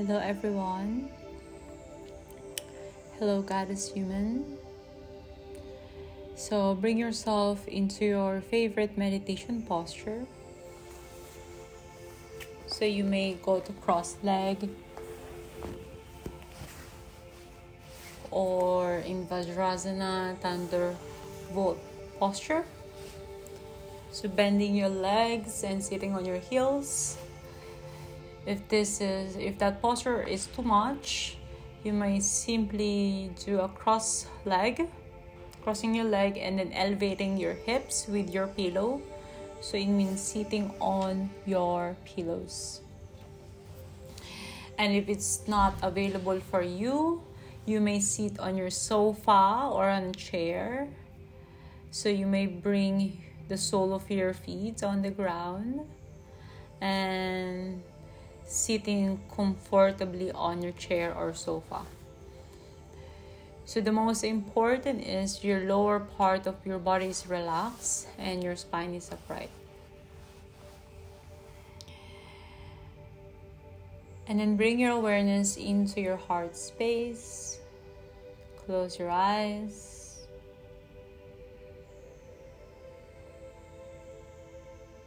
Hello, everyone. Hello, Goddess Human. So, bring yourself into your favorite meditation posture. So, you may go to cross leg or in Vajrasana Thunderbolt posture. So, bending your legs and sitting on your heels if this is if that posture is too much you may simply do a cross leg crossing your leg and then elevating your hips with your pillow. So it means sitting on your pillows. And if it's not available for you you may sit on your sofa or on a chair. So you may bring the sole of your feet on the ground and sitting comfortably on your chair or sofa. So, the most important is your lower part of your body is relaxed and your spine is upright. And then bring your awareness into your heart space. Close your eyes.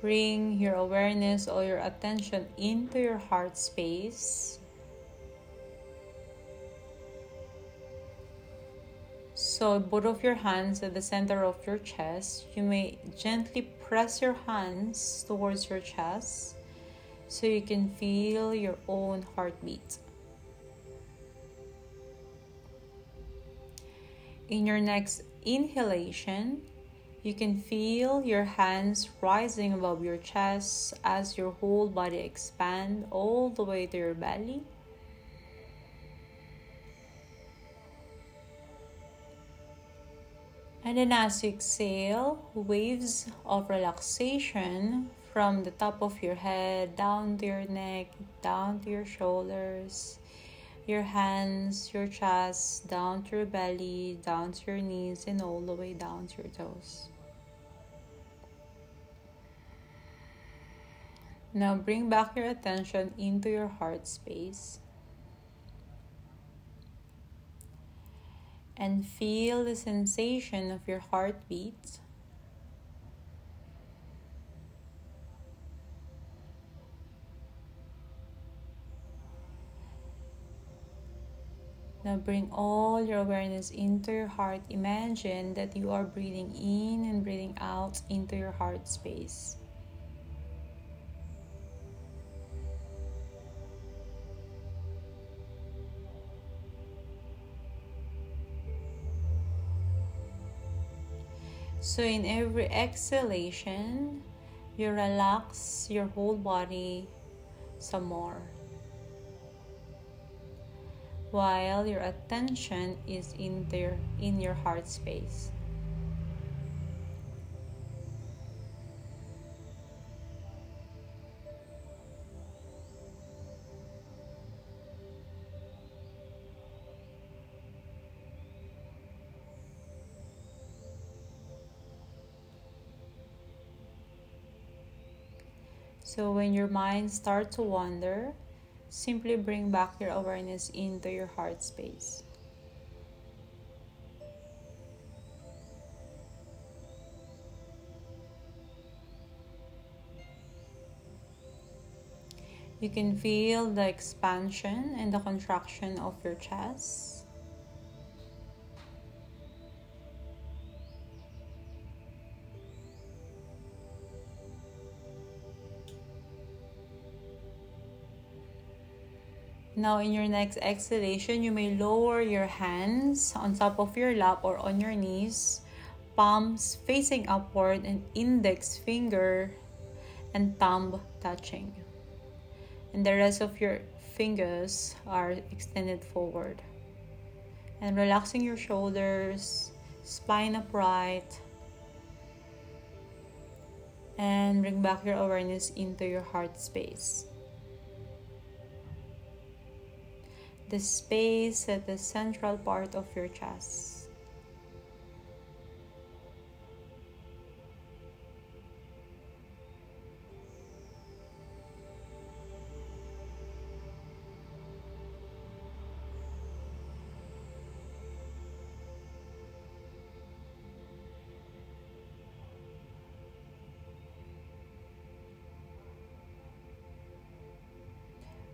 Bring your awareness or your attention into your heart space. So, both of your hands at the center of your chest, you may gently press your hands towards your chest so you can feel your own heartbeat. In your next inhalation, you can feel your hands rising above your chest as your whole body expand all the way to your belly. And then as you exhale, waves of relaxation from the top of your head down to your neck, down to your shoulders, your hands, your chest, down to your belly, down to your knees, and all the way down to your toes. Now bring back your attention into your heart space. And feel the sensation of your heartbeat. Now bring all your awareness into your heart. Imagine that you are breathing in and breathing out into your heart space. So, in every exhalation, you relax your whole body some more while your attention is in there in your heart space. So when your mind starts to wander, simply bring back your awareness into your heart space. You can feel the expansion and the contraction of your chest. Now, in your next exhalation, you may lower your hands on top of your lap or on your knees, palms facing upward, and index finger and thumb touching. And the rest of your fingers are extended forward. And relaxing your shoulders, spine upright, and bring back your awareness into your heart space. The space at the central part of your chest.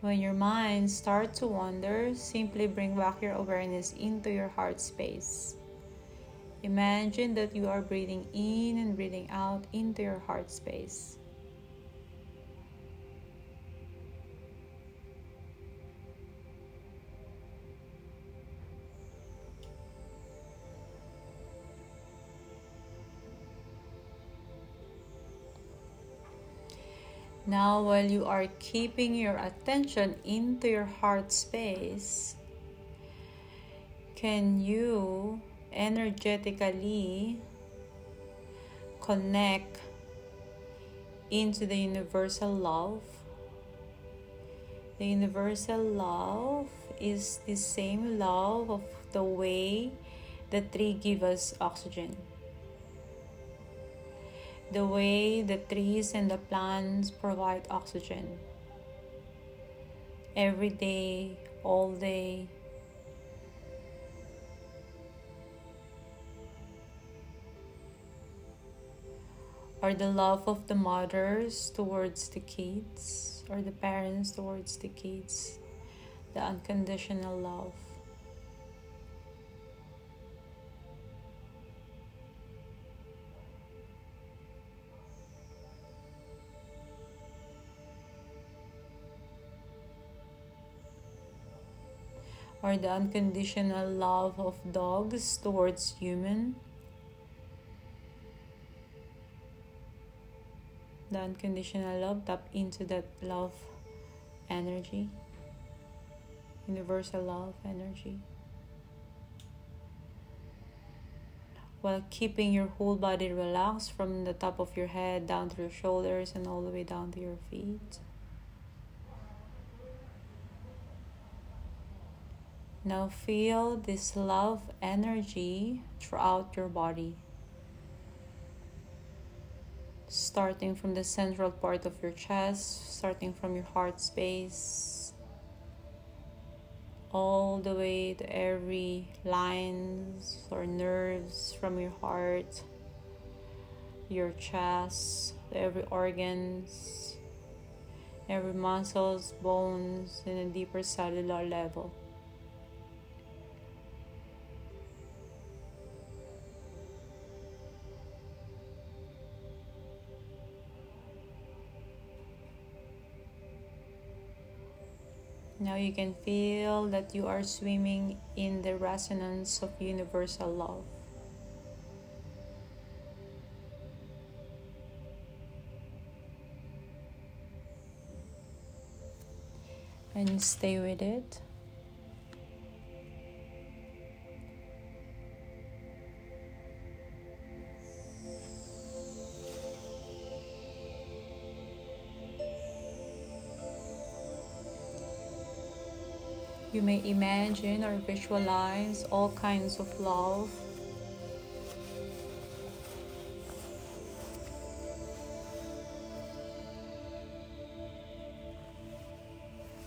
When your mind starts to wander, simply bring back your awareness into your heart space. Imagine that you are breathing in and breathing out into your heart space. Now, while you are keeping your attention into your heart space, can you energetically connect into the universal love? The universal love is the same love of the way the tree gives us oxygen the way the trees and the plants provide oxygen every day, all day. Or the love of the mothers towards the kids, or the parents towards the kids, the unconditional love. Or the unconditional love of dogs towards human? The unconditional love tap into that love energy universal love energy while keeping your whole body relaxed from the top of your head down to your shoulders and all the way down to your feet Now feel this love energy throughout your body. Starting from the central part of your chest, starting from your heart space, all the way to every lines or nerves from your heart, your chest, every organs, every muscles, bones in a deeper cellular level. Now you can feel that you are swimming in the resonance of universal love. And stay with it. You may imagine or visualize all kinds of love.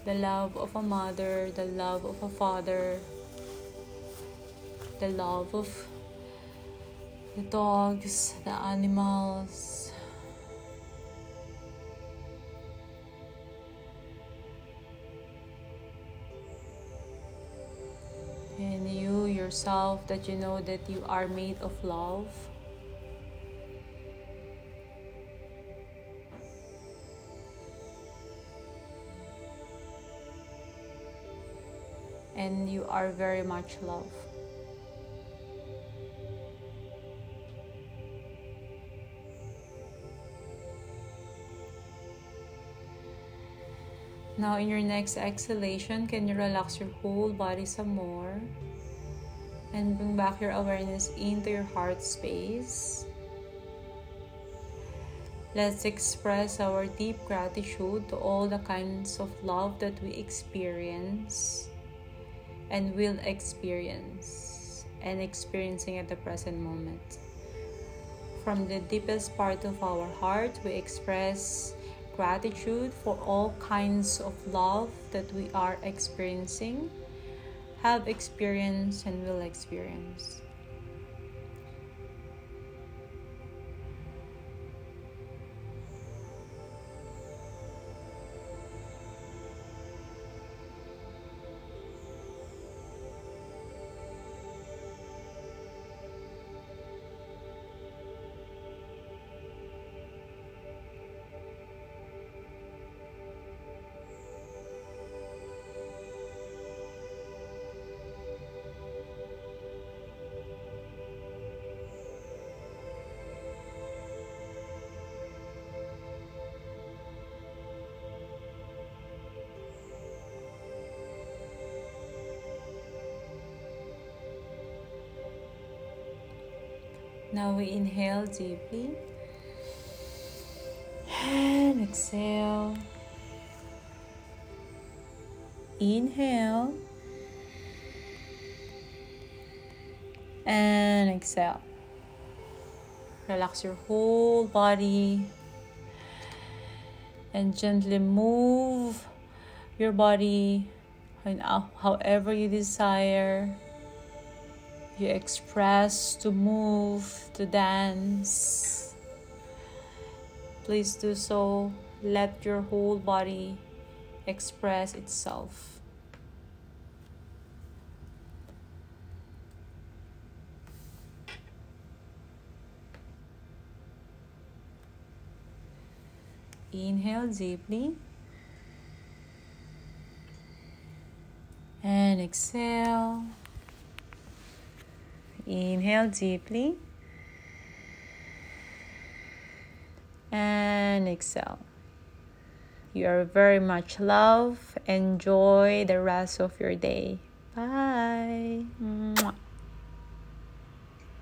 The love of a mother, the love of a father, the love of the dogs, the animals, yourself that you know that you are made of love. And you are very much love. Now, in your next exhalation, can you relax your whole body some more? And bring back your awareness into your heart space. Let's express our deep gratitude to all the kinds of love that we experience and will experience and experiencing at the present moment. From the deepest part of our heart, we express gratitude for all kinds of love that we are experiencing, have experienced, and will experience. Now we inhale deeply and exhale. Inhale and exhale. Relax your whole body and gently move your body however you desire. You express to move, to dance. Please do so. Let your whole body express itself. Inhale deeply. And exhale. Inhale deeply. And exhale. You are very much loved. Enjoy the rest of your day. Bye.